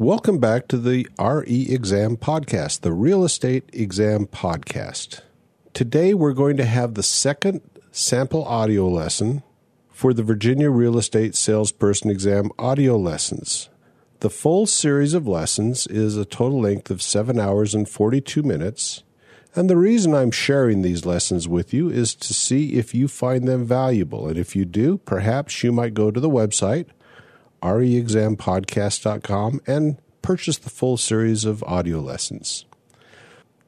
Welcome back to the RE Exam Podcast, the Real Estate Exam Podcast. Today we're going to have the second sample audio lesson for the Virginia Real Estate Salesperson Exam audio lessons. The full series of lessons is a total length of 7 hours and 42 minutes. And the reason I'm sharing these lessons with you is to see if you find them valuable. And if you do, perhaps you might go to the website reexampodcast.com and purchase the full series of audio lessons.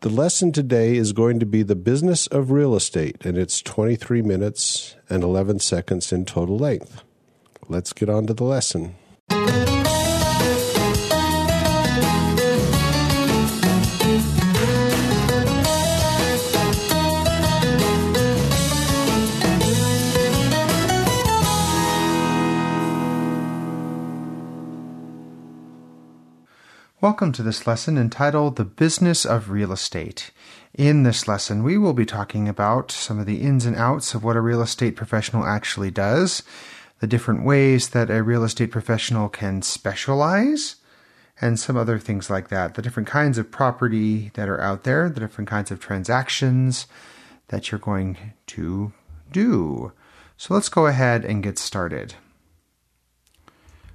The lesson today is going to be the business of real estate, and it's 23 minutes and 11 seconds in total length. Let's get on to the lesson. Welcome to this lesson entitled The Business of Real Estate. In this lesson, we will be talking about some of the ins and outs of what a real estate professional actually does, the different ways that a real estate professional can specialize, and some other things like that. The different kinds of property that are out there, the different kinds of transactions that you're going to do. So let's go ahead and get started.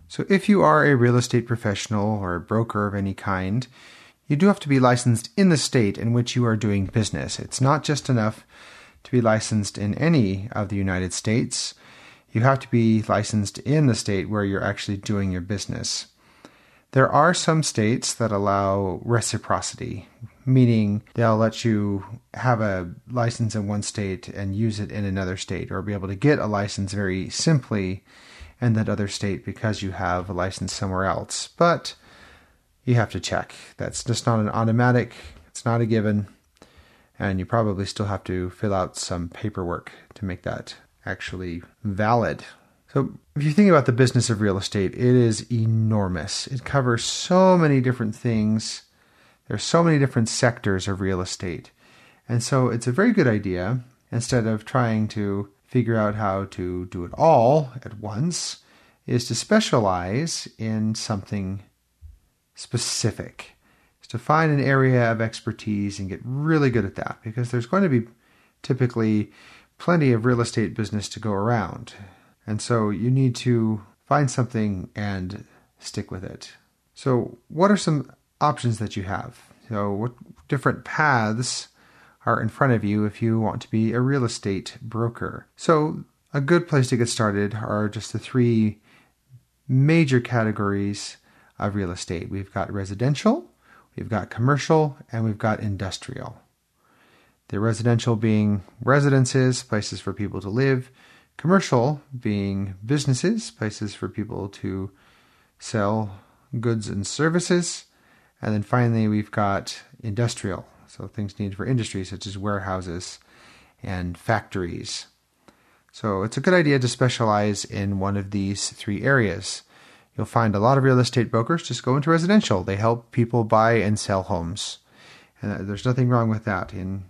So, if you are a real estate professional or a broker of any kind, you do have to be licensed in the state in which you are doing business. It's not just enough to be licensed in any of the United States. You have to be licensed in the state where you're actually doing your business. There are some states that allow reciprocity, meaning they'll let you have a license in one state and use it in another state, or be able to get a license very simply in that other state because you have a license somewhere else. But you have to check. That's just not an automatic, it's not a given. And you probably still have to fill out some paperwork to make that actually valid. So, if you think about the business of real estate, it is enormous. It covers so many different things. There's so many different sectors of real estate. And so, it's a very good idea instead of trying to figure out how to do it all at once is to specialize in something specific. Is to find an area of expertise and get really good at that because there's going to be typically plenty of real estate business to go around. And so you need to find something and stick with it. So, what are some options that you have? So, what different paths are in front of you if you want to be a real estate broker. So, a good place to get started are just the three major categories of real estate we've got residential, we've got commercial, and we've got industrial. The residential being residences, places for people to live, commercial being businesses, places for people to sell goods and services, and then finally we've got industrial, so things needed for industry such as warehouses and factories. So it's a good idea to specialize in one of these three areas. You'll find a lot of real estate brokers just go into residential. They help people buy and sell homes. And uh, there's nothing wrong with that. In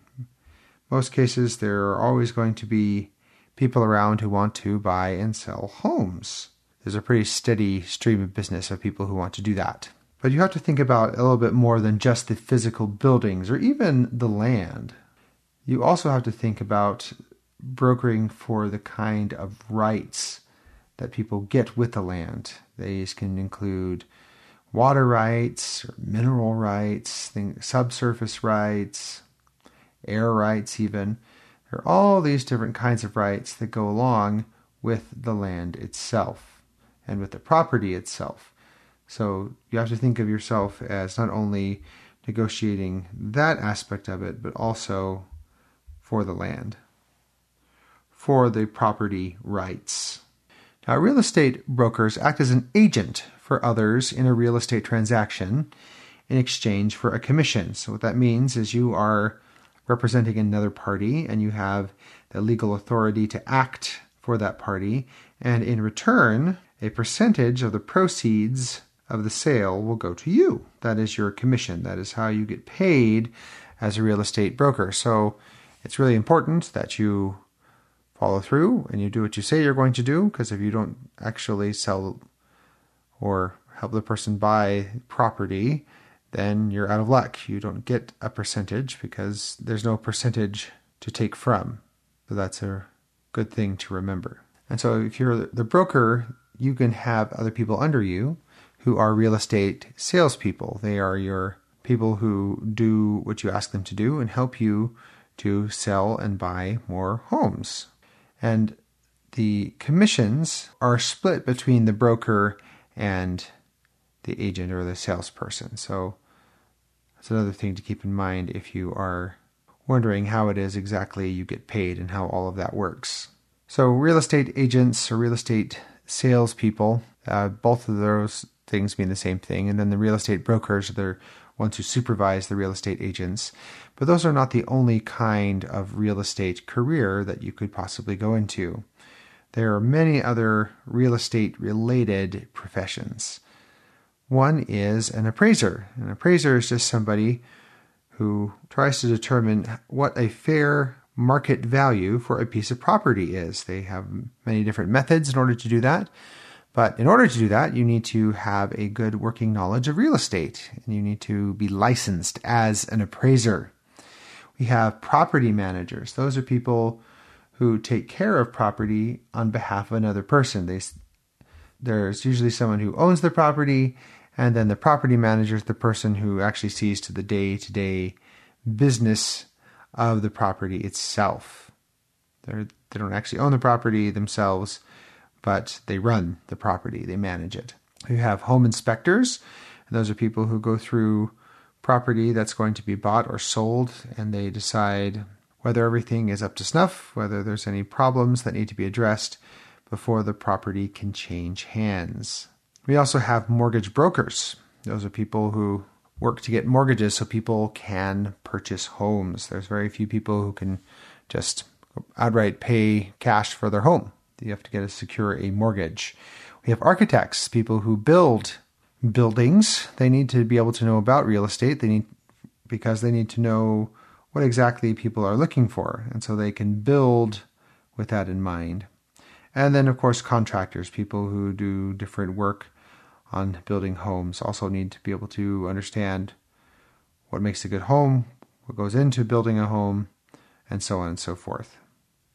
most cases, there are always going to be people around who want to buy and sell homes. There's a pretty steady stream of business of people who want to do that. But you have to think about a little bit more than just the physical buildings or even the land. You also have to think about brokering for the kind of rights that people get with the land. These can include water rights, mineral rights, subsurface rights, air rights, even. There are all these different kinds of rights that go along with the land itself and with the property itself. So you have to think of yourself as not only negotiating that aspect of it, but also for the land, for the property rights. Now, real estate brokers act as an agent for others in a real estate transaction in exchange for a commission. So, what that means is you are representing another party and you have the legal authority to act for that party, and in return, a percentage of the proceeds of the sale will go to you. That is your commission. That is how you get paid as a real estate broker. So it's really important that you follow through and you do what you say you're going to do because if you don't actually sell or help the person buy property, then you're out of luck. You don't get a percentage because there's no percentage to take from. So that's a good thing to remember. And so if you're the broker, you can have other people under you who are real estate salespeople. They are your people who do what you ask them to do and help you to sell and buy more homes. And the commissions are split between the broker and the agent or the salesperson. So that's another thing to keep in mind if you are wondering how it is exactly you get paid and how all of that works. So, real estate agents or real estate salespeople, uh, both of those things mean the same thing. And then the real estate brokers are the ones who supervise the real estate agents. But those are not the only kind of real estate career that you could possibly go into. There are many other real estate related professions. One is an appraiser. An appraiser is just somebody who tries to determine what a fair market value for a piece of property is. They have many different methods in order to do that. But in order to do that, you need to have a good working knowledge of real estate and you need to be licensed as an appraiser. We have property managers. Those are people who take care of property on behalf of another person. They, there's usually someone who owns the property and then the property manager is the person who actually sees to the day to day business of the property itself. They're, they don't actually own the property themselves, but they run the property, they manage it. You have home inspectors, and those are people who go through property that's going to be bought or sold, and they decide whether everything is up to snuff, whether there's any problems that need to be addressed before the property can change hands. We also have mortgage brokers. Those are people who work to get mortgages so people can purchase homes. There's very few people who can just outright pay cash for their home. You have to get a secure a mortgage. We have architects, people who build buildings. They need to be able to know about real estate. They need because they need to know what exactly people are looking for, and so they can build with that in mind. And then, of course, contractors, people who do different work on building homes also need to be able to understand what makes a good home, what goes into building a home, and so on and so forth.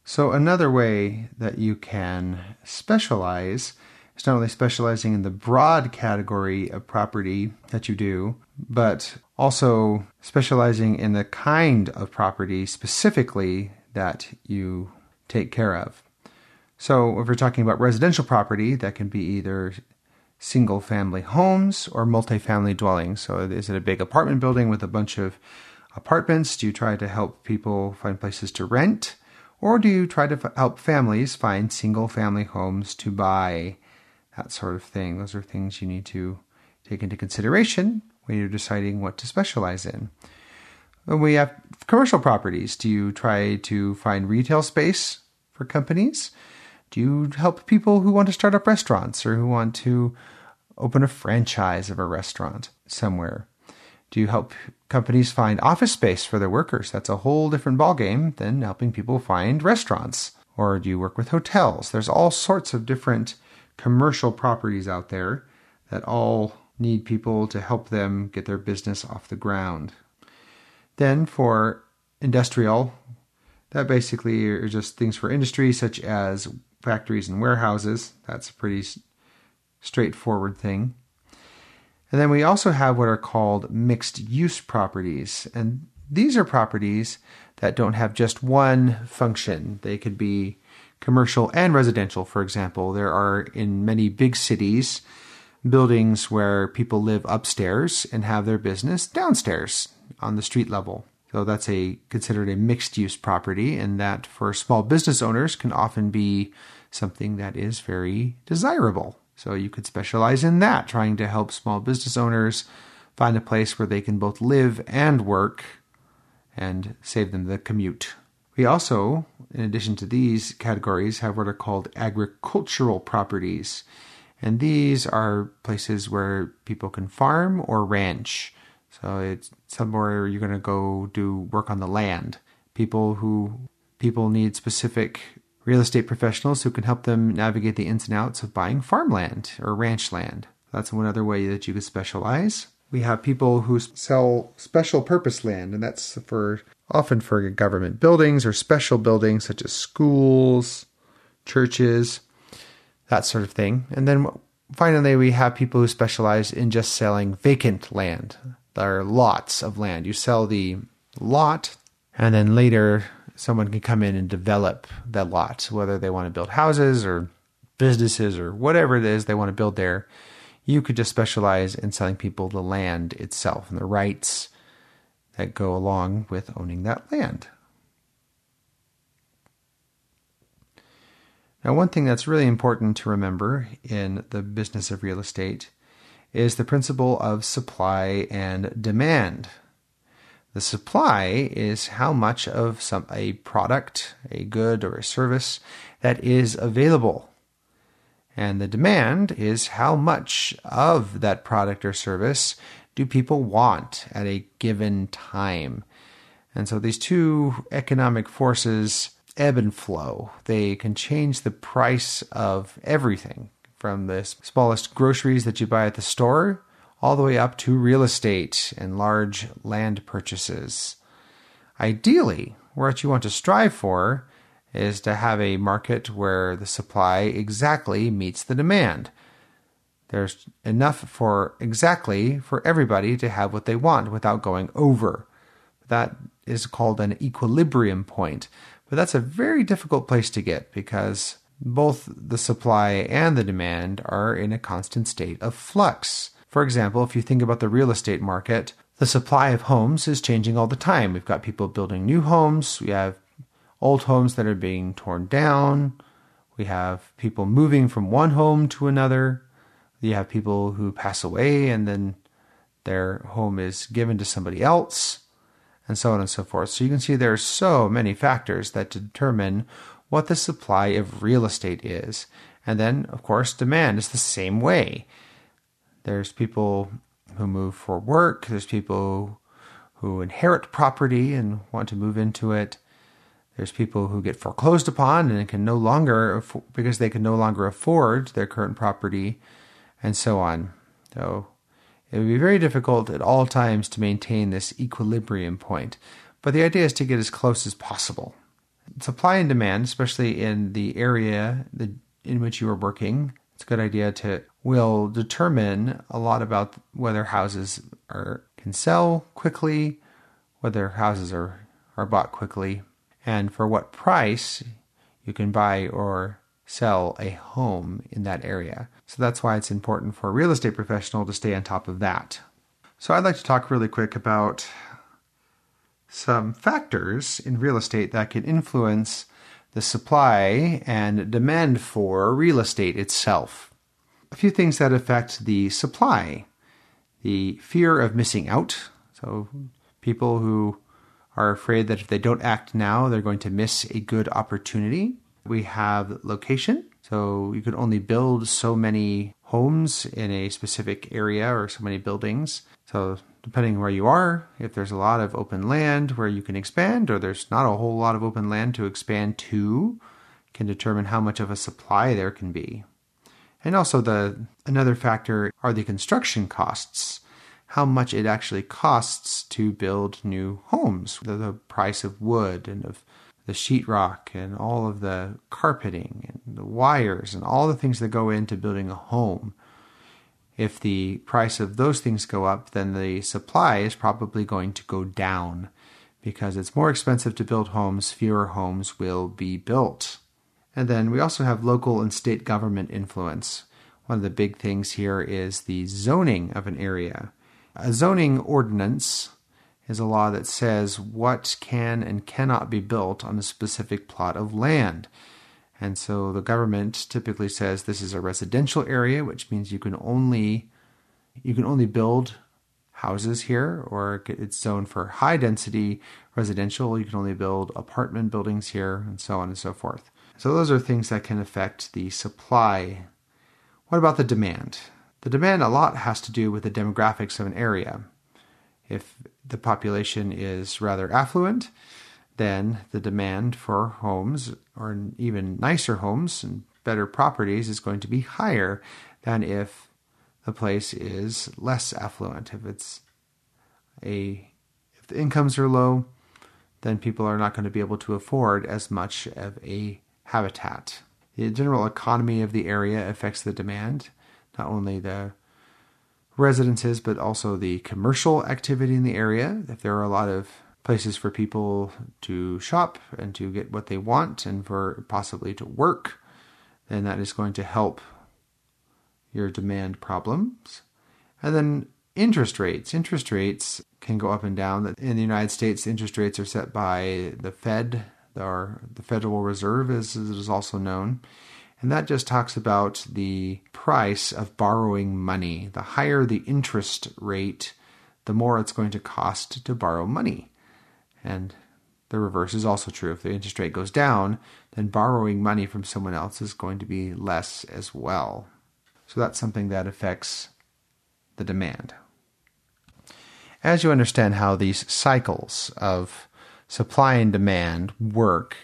So, another way that you can specialize is not only specializing in the broad category of property that you do, but also specializing in the kind of property specifically that you take care of. So, if we're talking about residential property, that can be either single family homes or multifamily dwellings. So, is it a big apartment building with a bunch of apartments? Do you try to help people find places to rent? Or do you try to help families find single family homes to buy? That sort of thing. Those are things you need to take into consideration when you're deciding what to specialize in. And we have commercial properties. Do you try to find retail space for companies? Do you help people who want to start up restaurants or who want to open a franchise of a restaurant somewhere? Do you help companies find office space for their workers? That's a whole different ballgame than helping people find restaurants. Or do you work with hotels? There's all sorts of different commercial properties out there that all need people to help them get their business off the ground. Then for industrial, that basically are just things for industry such as factories and warehouses. That's a pretty straightforward thing. And then we also have what are called mixed use properties. And these are properties that don't have just one function. They could be commercial and residential, for example. There are in many big cities buildings where people live upstairs and have their business downstairs on the street level. So that's a considered a mixed use property, and that for small business owners can often be something that is very desirable. So you could specialize in that, trying to help small business owners find a place where they can both live and work and save them the commute. We also, in addition to these categories, have what are called agricultural properties. And these are places where people can farm or ranch. So it's somewhere you're going to go do work on the land. People who people need specific real estate professionals who can help them navigate the ins and outs of buying farmland or ranch land. That's one other way that you could specialize. We have people who sell special purpose land, and that's for often for government buildings or special buildings such as schools, churches, that sort of thing. And then finally, we have people who specialize in just selling vacant land. There are lots of land. You sell the lot, and then later someone can come in and develop that lot, whether they want to build houses or businesses or whatever it is they want to build there. You could just specialize in selling people the land itself and the rights that go along with owning that land. Now, one thing that's really important to remember in the business of real estate is the principle of supply and demand. The supply is how much of some a product, a good or a service that is available. And the demand is how much of that product or service do people want at a given time. And so these two economic forces ebb and flow. They can change the price of everything from the smallest groceries that you buy at the store all the way up to real estate and large land purchases. Ideally, what you want to strive for is to have a market where the supply exactly meets the demand. There's enough for exactly for everybody to have what they want without going over. That is called an equilibrium point. But that's a very difficult place to get because both the supply and the demand are in a constant state of flux. For example, if you think about the real estate market, the supply of homes is changing all the time. We've got people building new homes, we have old homes that are being torn down, we have people moving from one home to another, you have people who pass away and then their home is given to somebody else and so on and so forth. So you can see there are so many factors that determine what the supply of real estate is. And then, of course, demand is the same way. There's people who move for work, there's people who inherit property and want to move into it. There's people who get foreclosed upon and can no longer, because they can no longer afford their current property, and so on. So it would be very difficult at all times to maintain this equilibrium point, but the idea is to get as close as possible. Supply and demand, especially in the area in which you are working, it's a good idea to will determine a lot about whether houses are can sell quickly, whether houses are, are bought quickly, and for what price you can buy or sell a home in that area. So that's why it's important for a real estate professional to stay on top of that. So I'd like to talk really quick about some factors in real estate that can influence the supply and demand for real estate itself. A few things that affect the supply the fear of missing out. So, people who are afraid that if they don't act now, they're going to miss a good opportunity. We have location. So you can only build so many homes in a specific area or so many buildings. So depending where you are, if there's a lot of open land where you can expand, or there's not a whole lot of open land to expand to, can determine how much of a supply there can be. And also the another factor are the construction costs. How much it actually costs to build new homes, the, the price of wood and of the sheetrock and all of the carpeting and the wires and all the things that go into building a home. If the price of those things go up, then the supply is probably going to go down because it's more expensive to build homes, fewer homes will be built. And then we also have local and state government influence. One of the big things here is the zoning of an area. A zoning ordinance is a law that says what can and cannot be built on a specific plot of land. And so the government typically says this is a residential area, which means you can only you can only build houses here, or it's zoned for high density residential. You can only build apartment buildings here, and so on and so forth. So those are things that can affect the supply. What about the demand? The demand a lot has to do with the demographics of an area. If the population is rather affluent, then the demand for homes or even nicer homes and better properties is going to be higher than if the place is less affluent. If it's a if the incomes are low, then people are not going to be able to afford as much of a habitat. The general economy of the area affects the demand, not only the residences, but also the commercial activity in the area. If there are a lot of places for people to shop and to get what they want and for possibly to work, then that is going to help your demand problems. And then interest rates. Interest rates can go up and down. In the United States, interest rates are set by the Fed, or the Federal Reserve, as it is also known. And that just talks about the price of borrowing money. The higher the interest rate, the more it's going to cost to borrow money. And the reverse is also true. If the interest rate goes down, then borrowing money from someone else is going to be less as well. So that's something that affects the demand. As you understand how these cycles of supply and demand work,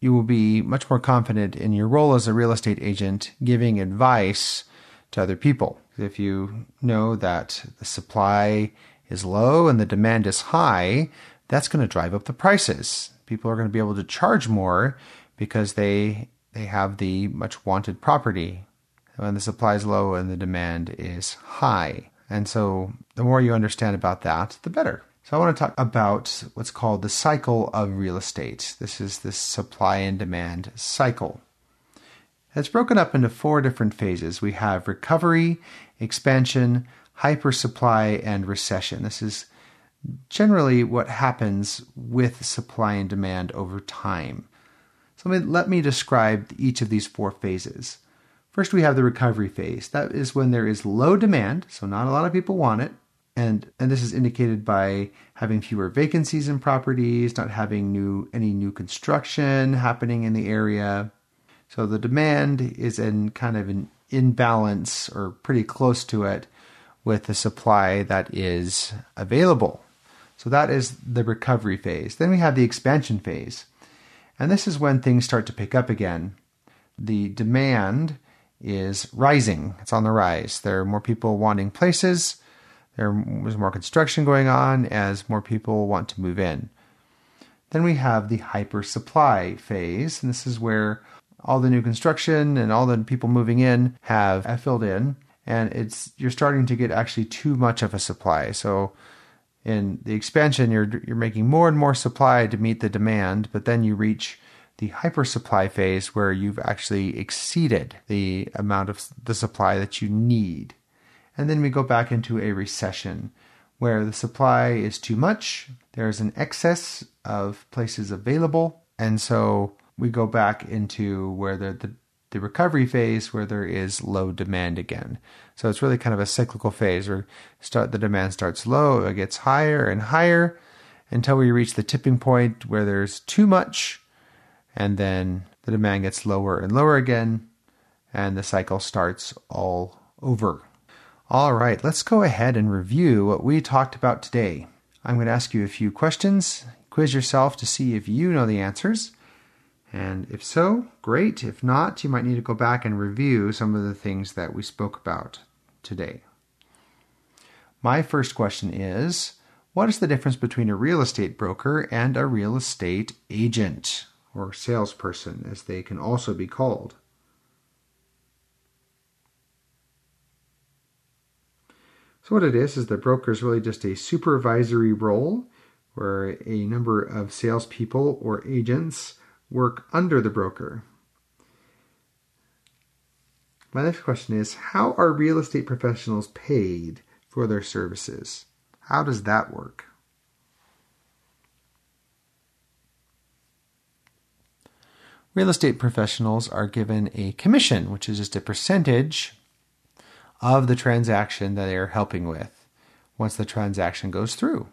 you will be much more confident in your role as a real estate agent giving advice to other people. If you know that the supply is low and the demand is high, that's going to drive up the prices. People are going to be able to charge more because they they have the much wanted property when the supply is low and the demand is high. And so the more you understand about that, the better. So I want to talk about what's called the cycle of real estate. This is the supply and demand cycle. It's broken up into four different phases. We have recovery, expansion, hypersupply, and recession. This is generally what happens with supply and demand over time. So let me describe each of these four phases. First, we have the recovery phase. That is when there is low demand, so not a lot of people want it. And, and this is indicated by having fewer vacancies in properties, not having new any new construction happening in the area. So the demand is in kind of an imbalance or pretty close to it with the supply that is available. So that is the recovery phase. Then we have the expansion phase. And this is when things start to pick up again. The demand is rising. It's on the rise. There are more people wanting places. There's more construction going on as more people want to move in. Then we have the hyper supply phase, and this is where all the new construction and all the people moving in have filled in, and it's you're starting to get actually too much of a supply. So in the expansion, you're you're making more and more supply to meet the demand, but then you reach the hypersupply phase where you've actually exceeded the amount of the supply that you need. And then we go back into a recession where the supply is too much, there's an excess of places available, and so we go back into where the, the, the recovery phase where there is low demand again. So it's really kind of a cyclical phase where start the demand starts low, it gets higher and higher until we reach the tipping point where there's too much and then the demand gets lower and lower again, and the cycle starts all over. All right, let's go ahead and review what we talked about today. I'm going to ask you a few questions, quiz yourself to see if you know the answers. And if so, great. If not, you might need to go back and review some of the things that we spoke about today. My first question is What is the difference between a real estate broker and a real estate agent? or salesperson, as they can also be called. What it is, is the broker is really just a supervisory role where a number of salespeople or agents work under the broker. My next question is How are real estate professionals paid for their services? How does that work? real estate professionals are given a commission, which is just a percentage of the transaction that they are helping with once the transaction goes through.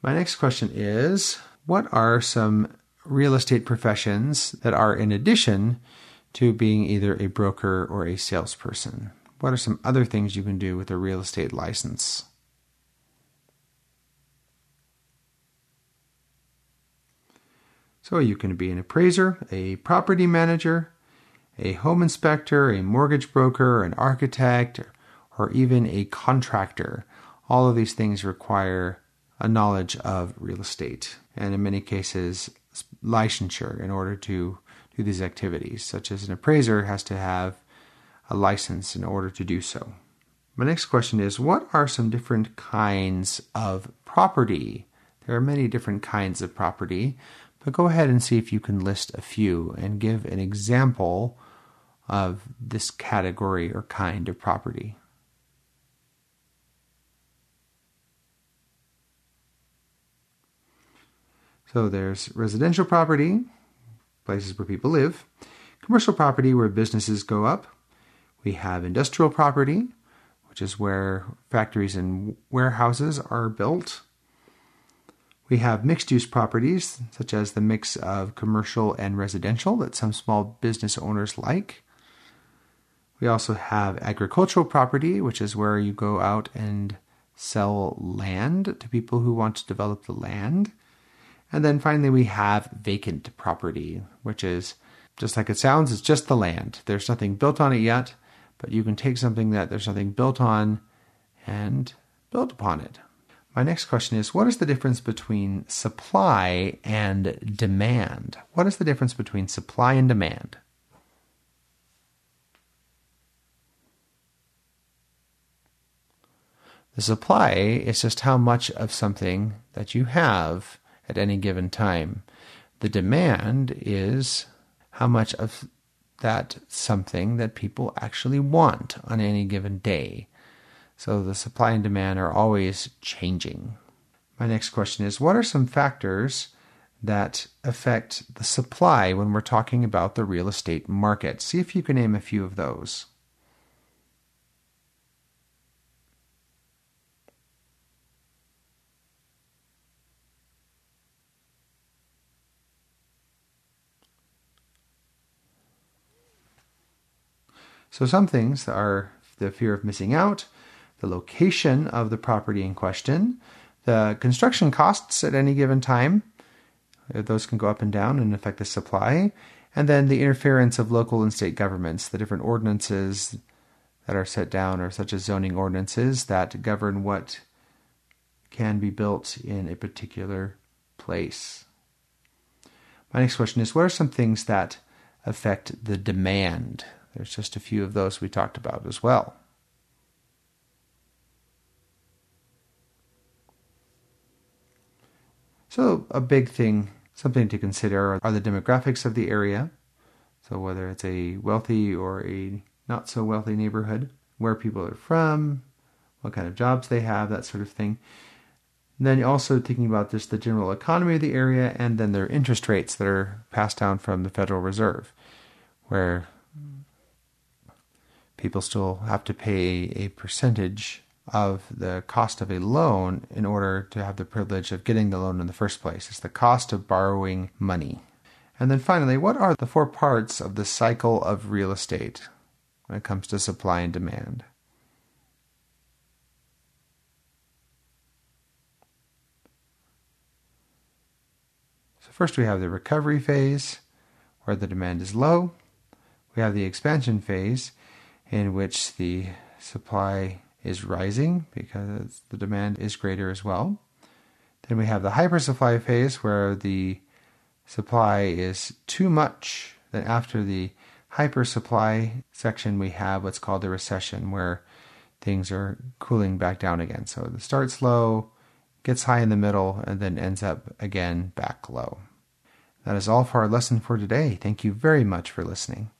My next question is What are some real estate professions that are in addition to being either a broker or a salesperson? What are some other things you can do with a real estate license? So you can be an appraiser, a property manager, a home inspector, a mortgage broker, an architect, or, even a contractor. All of these things require a knowledge of real estate, and in many cases, licensure in order to do these activities, such as an appraiser has to have a license in order to do so. My next question is What are some different kinds of property? There are many different kinds of property, but go ahead and see if you can list a few and give an example of this category or kind of property. So there's residential property, places where people live, commercial property where businesses go up. We have industrial property, which is where factories and warehouses are built. We have mixed use properties, such as the mix of commercial and residential that some small business owners like. We also have agricultural property, which is where you go out and sell land to people who want to develop the land. And then finally, we have vacant property, which is just like it sounds, it's just the land. There's nothing built on it yet, but you can take something that there's nothing built on and build upon it. My next question is What is the difference between supply and demand? What is the difference between supply and demand? The supply is just how much of something that you have at any given time. The demand is how much of that something that people actually want on any given day. So the supply and demand are always changing. My next question is What are some factors that affect the supply when we're talking about the real estate market? See if you can name a few of those. So, some things are the fear of missing out, the location of the property in question, the construction costs at any given time. Uh, those can go up and down and affect the supply. And then the interference of local and state governments, the different ordinances that are set down, or such as zoning ordinances that govern what can be built in a particular place. My next question is What are some things that affect the demand there's just a few of those we talked about as well. So, a big thing, something to consider, are the demographics of the area. So, whether it's a wealthy or a not so wealthy neighborhood, where people are from, what kind of jobs they have, that sort of thing. And then also thinking about just the general economy of the area and then their interest rates that are passed down from the Federal Reserve, where people still have to pay a percentage of the cost of a loan in order to have the privilege of getting the loan in the first place. It's the cost of borrowing money. And then finally, what are the four parts of the cycle of real estate when it comes to supply and demand? So, first we have the recovery phase, where the demand is low. We have the expansion phase, in which the supply is rising because the demand is greater as well. Then we have the hypersupply phase where the supply is too much. Then after the hypersupply section, we have what's called the recession where things are cooling back down again. So it starts low, gets high in the middle, and then ends up again back low. That is all for our lesson for today. Thank you very much for listening.